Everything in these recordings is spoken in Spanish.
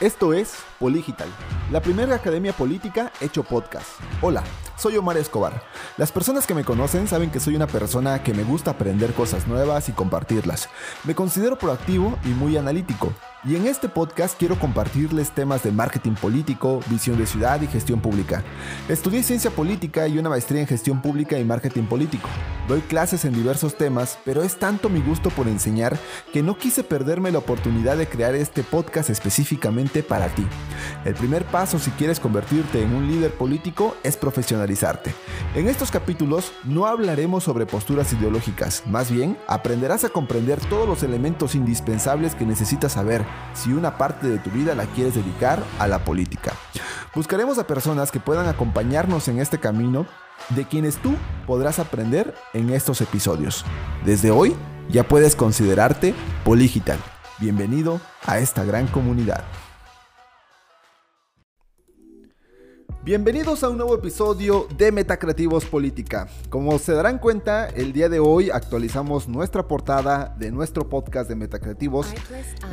Esto es Poligital, la primera academia política hecho podcast. Hola, soy Omar Escobar. Las personas que me conocen saben que soy una persona que me gusta aprender cosas nuevas y compartirlas. Me considero proactivo y muy analítico. Y en este podcast quiero compartirles temas de marketing político, visión de ciudad y gestión pública. Estudié ciencia política y una maestría en gestión pública y marketing político. Doy clases en diversos temas, pero es tanto mi gusto por enseñar que no quise perderme la oportunidad de crear este podcast específicamente para ti. El primer paso si quieres convertirte en un líder político es profesionalizarte. En estos capítulos no hablaremos sobre posturas ideológicas, más bien aprenderás a comprender todos los elementos indispensables que necesitas saber si una parte de tu vida la quieres dedicar a la política. Buscaremos a personas que puedan acompañarnos en este camino de quienes tú podrás aprender en estos episodios. Desde hoy ya puedes considerarte Poligital. Bienvenido a esta gran comunidad. Bienvenidos a un nuevo episodio de Metacreativos Política. Como se darán cuenta, el día de hoy actualizamos nuestra portada de nuestro podcast de Metacreativos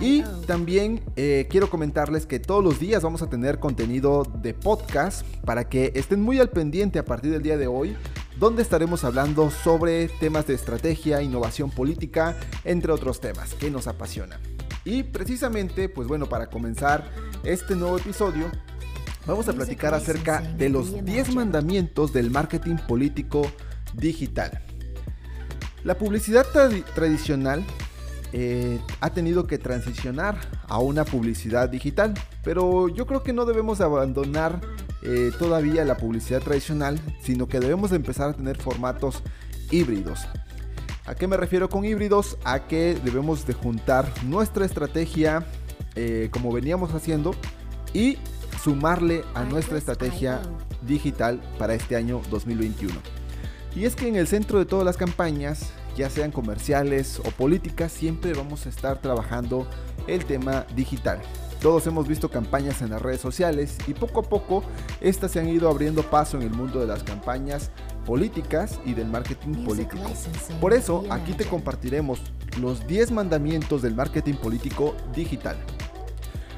y también eh, quiero comentarles que todos los días vamos a tener contenido de podcast para que estén muy al pendiente a partir del día de hoy donde estaremos hablando sobre temas de estrategia, innovación política, entre otros temas que nos apasionan. Y precisamente, pues bueno, para comenzar este nuevo episodio, vamos a platicar acerca de los 10 mandamientos del marketing político digital. La publicidad tradicional eh, ha tenido que transicionar a una publicidad digital, pero yo creo que no debemos abandonar eh, todavía la publicidad tradicional, sino que debemos empezar a tener formatos híbridos. ¿A qué me refiero con híbridos? A que debemos de juntar nuestra estrategia eh, como veníamos haciendo y sumarle a nuestra estrategia digital para este año 2021. Y es que en el centro de todas las campañas, ya sean comerciales o políticas, siempre vamos a estar trabajando el tema digital. Todos hemos visto campañas en las redes sociales y poco a poco estas se han ido abriendo paso en el mundo de las campañas políticas y del marketing político. Por eso aquí te compartiremos los 10 mandamientos del marketing político digital.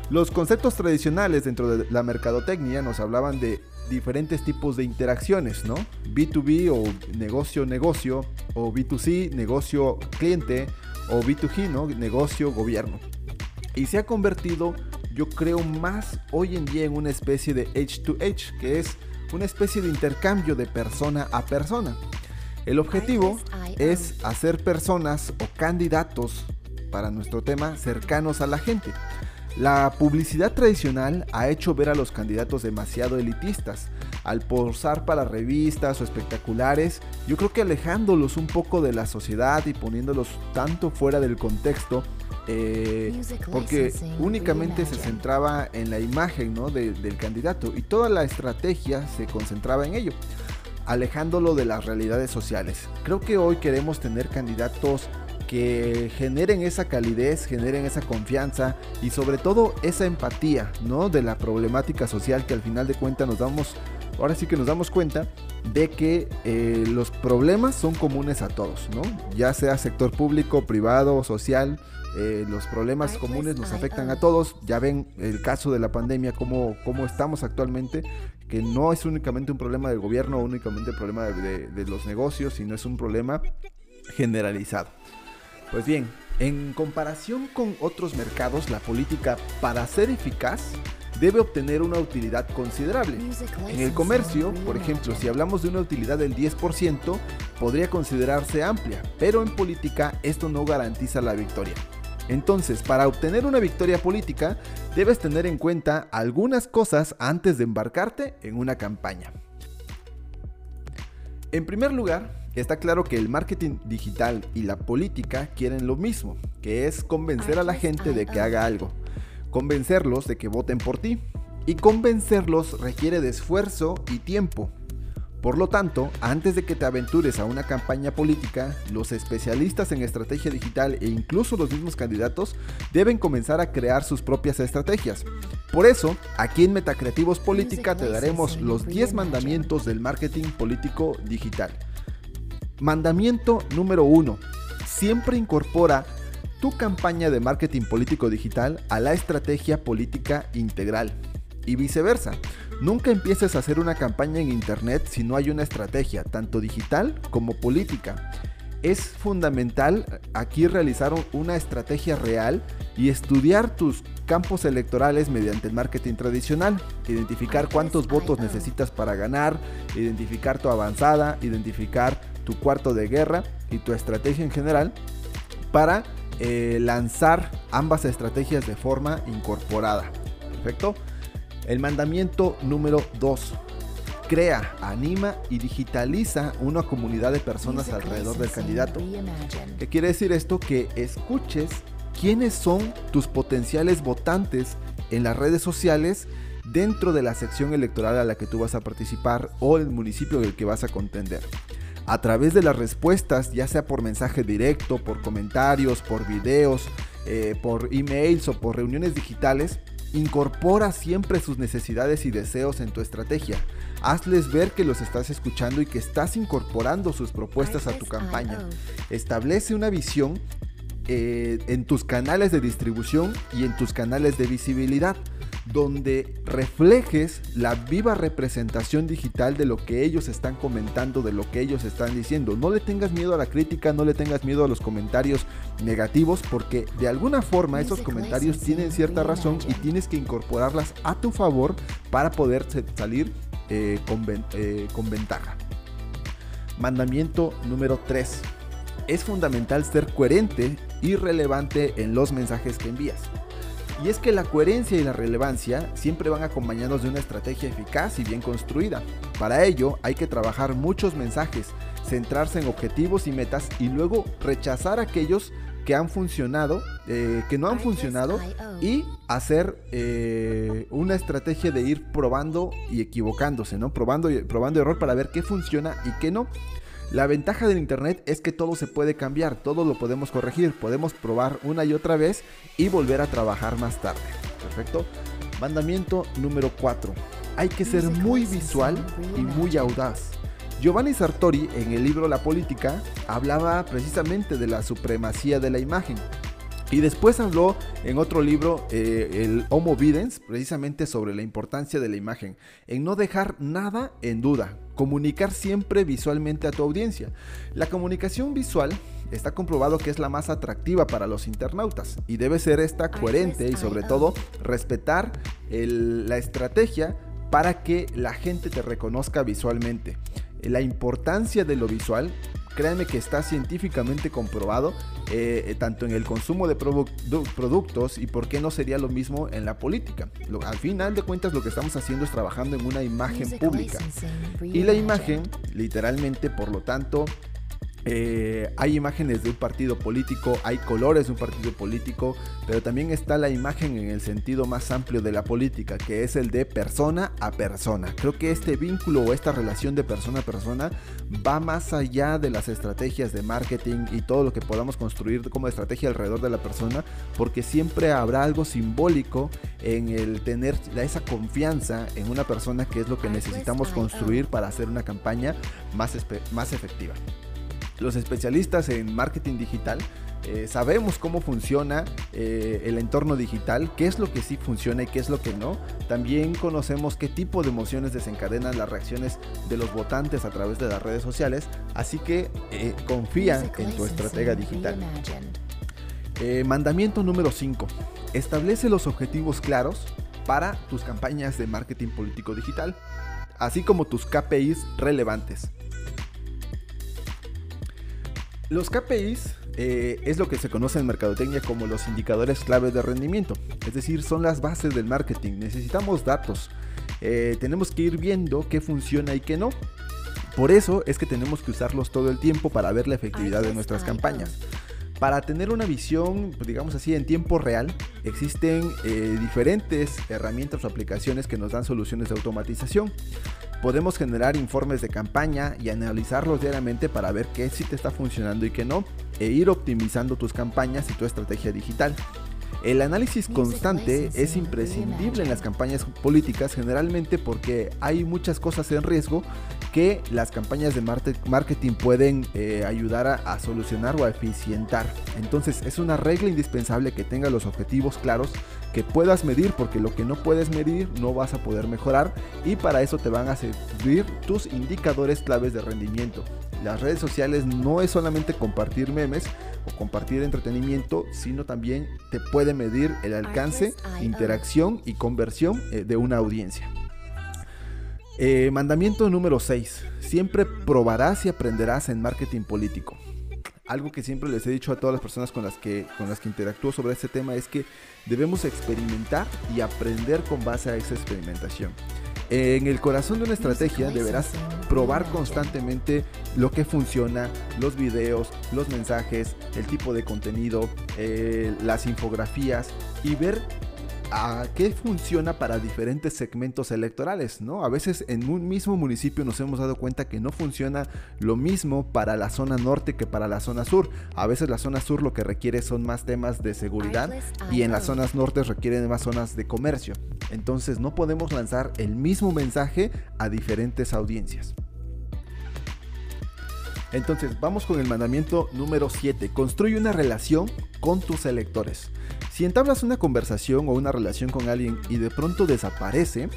Los conceptos tradicionales dentro de la mercadotecnia nos hablaban de diferentes tipos de interacciones, ¿no? B2B o negocio-negocio, o B2C, negocio-cliente, o B2G, ¿no? Negocio-gobierno. Y se ha convertido, yo creo, más hoy en día en una especie de edge-to-edge, que es una especie de intercambio de persona a persona. El objetivo es hacer personas o candidatos para nuestro tema cercanos a la gente. La publicidad tradicional ha hecho ver a los candidatos demasiado elitistas. Al posar para revistas o espectaculares, yo creo que alejándolos un poco de la sociedad y poniéndolos tanto fuera del contexto, eh, porque únicamente se centraba en la imagen del candidato y toda la estrategia se concentraba en ello, alejándolo de las realidades sociales. Creo que hoy queremos tener candidatos que generen esa calidez, generen esa confianza y sobre todo esa empatía, ¿no? De la problemática social que al final de cuentas nos damos, ahora sí que nos damos cuenta de que eh, los problemas son comunes a todos, ¿no? Ya sea sector público, privado, social, eh, los problemas comunes nos afectan a todos. Ya ven el caso de la pandemia, cómo, cómo estamos actualmente, que no es únicamente un problema del gobierno, únicamente un problema de los negocios, sino es un problema generalizado. Pues bien, en comparación con otros mercados, la política, para ser eficaz, debe obtener una utilidad considerable. En el comercio, por ejemplo, si hablamos de una utilidad del 10%, podría considerarse amplia, pero en política esto no garantiza la victoria. Entonces, para obtener una victoria política, debes tener en cuenta algunas cosas antes de embarcarte en una campaña. En primer lugar, Está claro que el marketing digital y la política quieren lo mismo, que es convencer a la gente de que haga algo, convencerlos de que voten por ti. Y convencerlos requiere de esfuerzo y tiempo. Por lo tanto, antes de que te aventures a una campaña política, los especialistas en estrategia digital e incluso los mismos candidatos deben comenzar a crear sus propias estrategias. Por eso, aquí en Metacreativos Política te daremos los 10 mandamientos del marketing político digital. Mandamiento número 1. Siempre incorpora tu campaña de marketing político digital a la estrategia política integral y viceversa. Nunca empieces a hacer una campaña en Internet si no hay una estrategia, tanto digital como política. Es fundamental aquí realizar una estrategia real y estudiar tus campos electorales mediante el marketing tradicional, identificar cuántos votos necesitas para ganar, identificar tu avanzada, identificar tu cuarto de guerra y tu estrategia en general para eh, lanzar ambas estrategias de forma incorporada. Perfecto. El mandamiento número 2. Crea, anima y digitaliza una comunidad de personas alrededor del candidato. ¿Qué quiere decir esto? Que escuches quiénes son tus potenciales votantes en las redes sociales dentro de la sección electoral a la que tú vas a participar o el municipio del que vas a contender. A través de las respuestas, ya sea por mensaje directo, por comentarios, por videos, eh, por emails o por reuniones digitales, Incorpora siempre sus necesidades y deseos en tu estrategia. Hazles ver que los estás escuchando y que estás incorporando sus propuestas a tu campaña. Establece una visión eh, en tus canales de distribución y en tus canales de visibilidad donde reflejes la viva representación digital de lo que ellos están comentando, de lo que ellos están diciendo. No le tengas miedo a la crítica, no le tengas miedo a los comentarios negativos, porque de alguna forma esos comentarios tienen cierta razón y tienes que incorporarlas a tu favor para poder salir eh, con, eh, con ventaja. Mandamiento número 3. Es fundamental ser coherente y relevante en los mensajes que envías. Y es que la coherencia y la relevancia siempre van acompañados de una estrategia eficaz y bien construida. Para ello hay que trabajar muchos mensajes, centrarse en objetivos y metas y luego rechazar aquellos que han funcionado, eh, que no han funcionado y hacer eh, una estrategia de ir probando y equivocándose, ¿no? Probando, probando error para ver qué funciona y qué no. La ventaja del Internet es que todo se puede cambiar, todo lo podemos corregir, podemos probar una y otra vez y volver a trabajar más tarde. Perfecto. Mandamiento número 4. Hay que ser muy visual y muy audaz. Giovanni Sartori en el libro La Política hablaba precisamente de la supremacía de la imagen. Y después habló en otro libro, eh, el Homo Videns, precisamente sobre la importancia de la imagen, en no dejar nada en duda, comunicar siempre visualmente a tu audiencia. La comunicación visual está comprobado que es la más atractiva para los internautas y debe ser esta coherente y sobre todo respetar la estrategia para que la gente te reconozca visualmente. La importancia de lo visual créanme que está científicamente comprobado, eh, eh, tanto en el consumo de productos y por qué no sería lo mismo en la política. al final de cuentas lo que estamos haciendo es trabajando en una imagen pública. Y la imagen, literalmente, por lo tanto, eh, hay imágenes de un partido político, hay colores de un partido político, pero también está la imagen en el sentido más amplio de la política, que es el de persona a persona. Creo que este vínculo o esta relación de persona a persona va más allá de las estrategias de marketing y todo lo que podamos construir como estrategia alrededor de la persona, porque siempre habrá algo simbólico en el tener esa confianza en una persona que es lo que necesitamos construir para hacer una campaña más, más efectiva. Los especialistas en marketing digital eh, sabemos cómo funciona eh, el entorno digital, qué es lo que sí funciona y qué es lo que no. También conocemos qué tipo de emociones desencadenan las reacciones de los votantes a través de las redes sociales, así que eh, confía en tu estratega digital. mandamiento número 5. Establece los objetivos claros para tus campañas de marketing político digital, así como tus KPIs relevantes. Los KPIs eh, es lo que se conoce en mercadotecnia como los indicadores clave de rendimiento, es decir, son las bases del marketing. Necesitamos datos, eh, tenemos que ir viendo qué funciona y qué no. Por eso es que tenemos que usarlos todo el tiempo para ver la efectividad de nuestras campañas. Para tener una visión, digamos así, en tiempo real, existen eh, diferentes herramientas o aplicaciones que nos dan soluciones de automatización. Podemos generar informes de campaña y analizarlos diariamente para ver qué sí te está funcionando y qué no, e ir optimizando tus campañas y tu estrategia digital. El análisis constante es imprescindible en las campañas políticas generalmente porque hay muchas cosas en riesgo que las campañas de marketing pueden eh, ayudar a, solucionar o a eficientar. Entonces es una regla indispensable que tengas los objetivos claros, que puedas medir porque lo que no puedes medir no vas a poder mejorar y para eso te van a servir tus indicadores claves de rendimiento. Las redes sociales no es solamente compartir memes o compartir entretenimiento, sino también te puede medir el alcance, interacción y conversión eh, de una audiencia. Eh, mandamiento número 6. Siempre probarás y aprenderás en marketing político. Algo que siempre les he dicho a todas las personas con las que, con las que interactúo sobre este tema es que debemos experimentar y aprender con base a esa experimentación. En el corazón de una estrategia deberás probar constantemente lo que funciona, los videos, los mensajes, el tipo de contenido, eh, las infografías y ver a qué funciona para diferentes segmentos electorales, ¿no? A veces en un mismo municipio nos hemos dado cuenta que no funciona lo mismo para la zona norte que para la zona sur. A veces la zona sur lo que requiere son más temas de seguridad y en las zonas nortes requieren más zonas de comercio. Entonces no podemos lanzar el mismo mensaje a diferentes audiencias. Entonces, vamos con el mandamiento número 7. Construye una relación con tus electores. Si entablas una conversación o una relación con alguien y de pronto desaparece,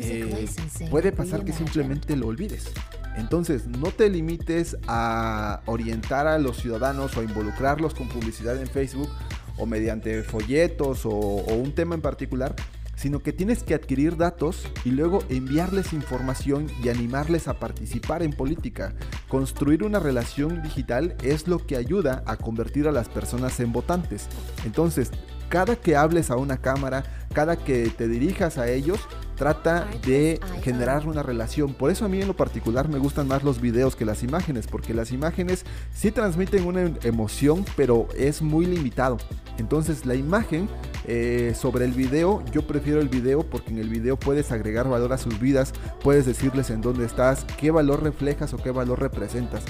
eh, puede pasar que simplemente lo olvides. Entonces, no te limites a orientar a los ciudadanos o a involucrarlos con publicidad en Facebook o mediante folletos o un tema en particular, sino que tienes que adquirir datos y luego enviarles información y animarles a participar en política. Construir una relación digital es lo que ayuda a convertir a las personas en votantes. Entonces, cada que hables a una cámara, cada que te dirijas a ellos, trata de generar una relación. Por eso a mí en lo particular me gustan más los videos que las imágenes, porque las imágenes sí transmiten una emoción, pero es muy limitado. Entonces la imagen eh, sobre el video, yo prefiero el video porque en el video puedes agregar valor a sus vidas, puedes decirles en dónde estás, qué valor reflejas o qué valor representas.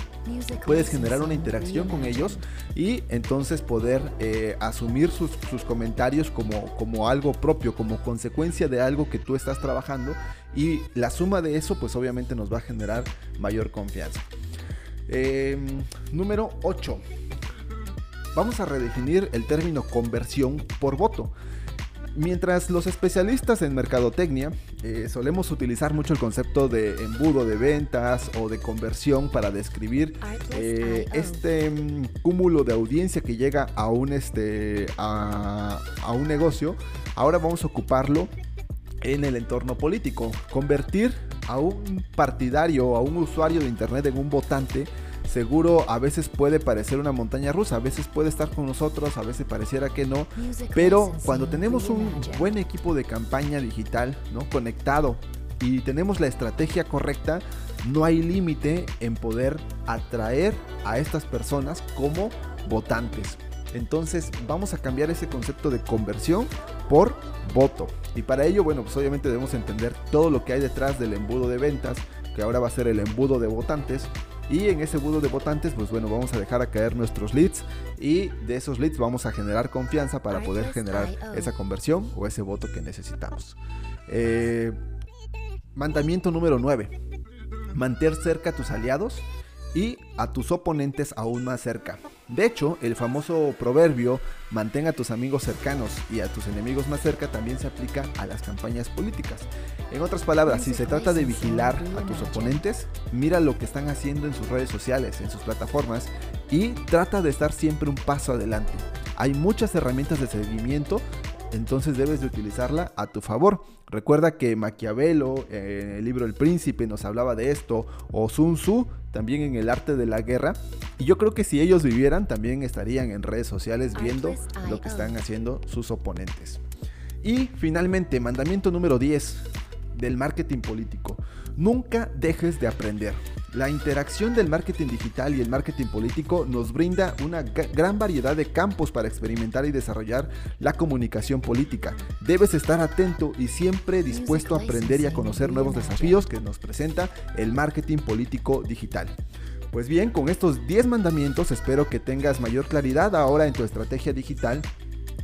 Puedes generar una interacción con ellos y entonces poder eh, asumir sus, comentarios como, como algo propio, como consecuencia de algo que tú estás trabajando y la suma de eso pues obviamente nos va a generar mayor confianza. Em, número 8 vamos a redefinir el término conversión por voto. Mientras los especialistas en mercadotecnia eh, solemos utilizar mucho el concepto de embudo de ventas o de conversión para describir eh, este mm, cúmulo de audiencia que llega a un, este, a, a un negocio, ahora vamos a ocuparlo en el entorno político. Convertir a un partidario o a un usuario de Internet en un votante seguro a veces puede parecer una montaña rusa, a veces puede estar con nosotros, a veces pareciera que no, pero cuando tenemos un buen equipo de campaña digital, ¿no? Conectado y tenemos la estrategia correcta, no hay límite en poder atraer a estas personas como votantes. Entonces vamos a cambiar ese concepto de conversión por voto. Y para ello, bueno, pues obviamente debemos entender todo lo que hay detrás del embudo de ventas, que ahora va a ser el embudo de votantes, y en ese budo de votantes, pues bueno, vamos a dejar a caer nuestros leads y de esos leads vamos a generar confianza para poder generar esa conversión o ese voto que necesitamos. Eh, mandamiento número 9. Mantener cerca a tus aliados y a tus oponentes aún más cerca. De hecho, el famoso proverbio mantén a tus amigos cercanos y a tus enemigos más cerca también se aplica a las campañas políticas. En otras palabras, si se trata de vigilar a tus oponentes, mira lo que están haciendo en sus redes sociales, en sus plataformas y trata de estar siempre un paso adelante. Hay muchas herramientas de seguimiento entonces debes de utilizarla a tu favor. Recuerda que Maquiavelo, en el libro El Príncipe, nos hablaba de esto, o Sun Tzu, también en el arte de la guerra. Y yo creo que si ellos vivieran, también estarían en redes sociales viendo lo que están haciendo sus oponentes. Y finalmente, mandamiento número 10 del marketing político. Nunca dejes de aprender. La interacción del marketing digital y el marketing político nos brinda una gran variedad de campos para experimentar y desarrollar la comunicación política. Debes estar atento y siempre dispuesto a aprender y a conocer nuevos desafíos que nos presenta el marketing político digital. Pues bien, con estos 10 mandamientos espero que tengas mayor claridad ahora en tu estrategia digital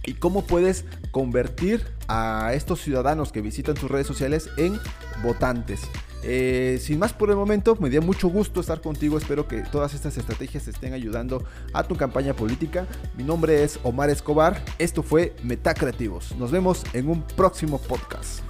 y cómo puedes convertir a estos ciudadanos que visitan tus redes sociales en votantes. Eh, sin más por el momento, me dio mucho gusto estar contigo. Espero que todas estas estrategias estén ayudando a tu campaña política. Mi nombre es Omar Escobar. Esto fue Metacreativos. Nos vemos en un próximo podcast.